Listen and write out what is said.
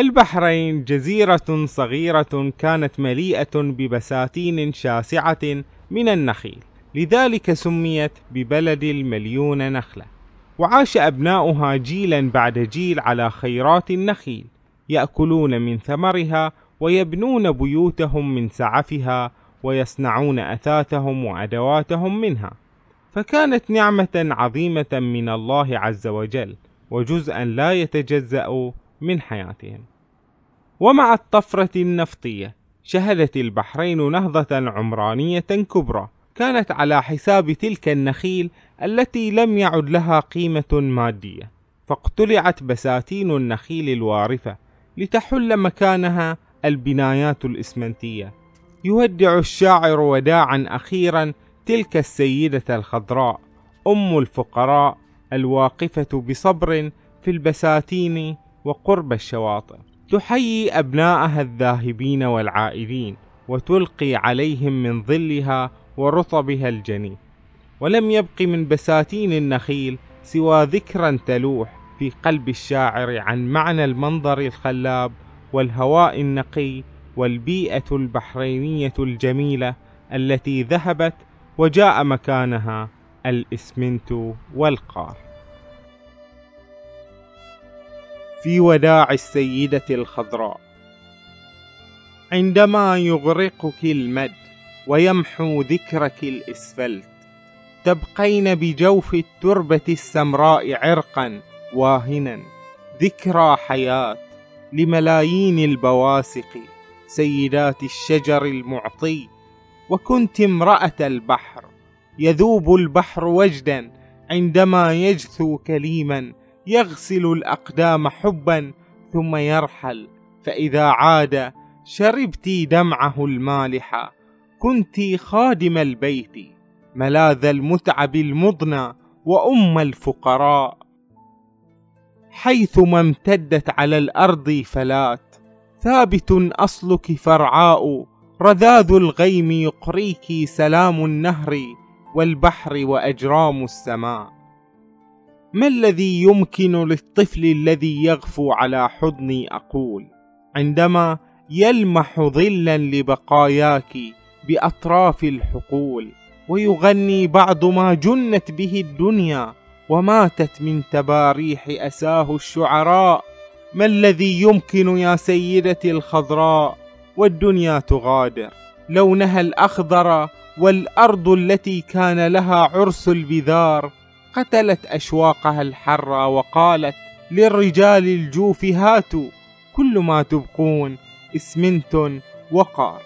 البحرين جزيرة صغيرة كانت مليئة ببساتين شاسعة من النخيل لذلك سميت ببلد المليون نخلة. وعاش أبناؤها جيلا بعد جيل على خيرات النخيل يأكلون من ثمرها ويبنون بيوتهم من سعفها ويصنعون أثاثهم وأدواتهم منها. فكانت نعمة عظيمة من الله عز وجل وجزءا لا يتجزأ من حياتهم. ومع الطفرة النفطية شهدت البحرين نهضة عمرانية كبرى. كانت على حساب تلك النخيل التي لم يعد لها قيمة مادية. فاقتلعت بساتين النخيل الوارفة لتحل مكانها البنايات الإسمنتية. يودع الشاعر وداعا أخيرا تلك السيدة الخضراء أم الفقراء الواقفة بصبر في البساتين وقرب الشواطئ تحيي أبناءها الذاهبين والعائدين وتلقي عليهم من ظلها ورطبها الجني ولم يبق من بساتين النخيل سوى ذكرا تلوح في قلب الشاعر عن معنى المنظر الخلاب والهواء النقي والبيئة البحرينية الجميلة التي ذهبت وجاء مكانها الإسمنت والقار. في وداع السيدة الخضراء. عندما يغرقك المد ويمحو ذكرك الإسفلت تبقين بجوف التربة السمراء عرقا واهنا. ذكرى حياة لملايين البواسق سيدات الشجر المعطي. وكنت امرأة البحر يذوب البحر وجدا عندما يجثو كليما. يغسل الأقدام حبا ثم يرحل. فإذا عاد شربت دمعه المالح كنت خادم البيت. ملاذ المتعب المضنى وأم الفقراء. حيثما امتدت على الأرض فلات. ثابت أصلك فرعاء. رذاذ الغيم يقريك سلام النهر والبحر وأجرام السماء. ما الذي يمكن للطفل الذي يغفو على حضني أقول؟ عندما يلمح ظلا لبقاياك بأطراف الحقول ويغني بعض ما جنت به الدنيا وماتت من تباريح أساه الشعراء ما الذي يمكن يا سيدتي الخضراء والدنيا تغادر؟ لونها الأخضر والأرض التي كان لها عرس البذار قتلت أشواقها الحرة وقالت للرجال الجوف هاتوا كل ما تبقون اسمنت وقار.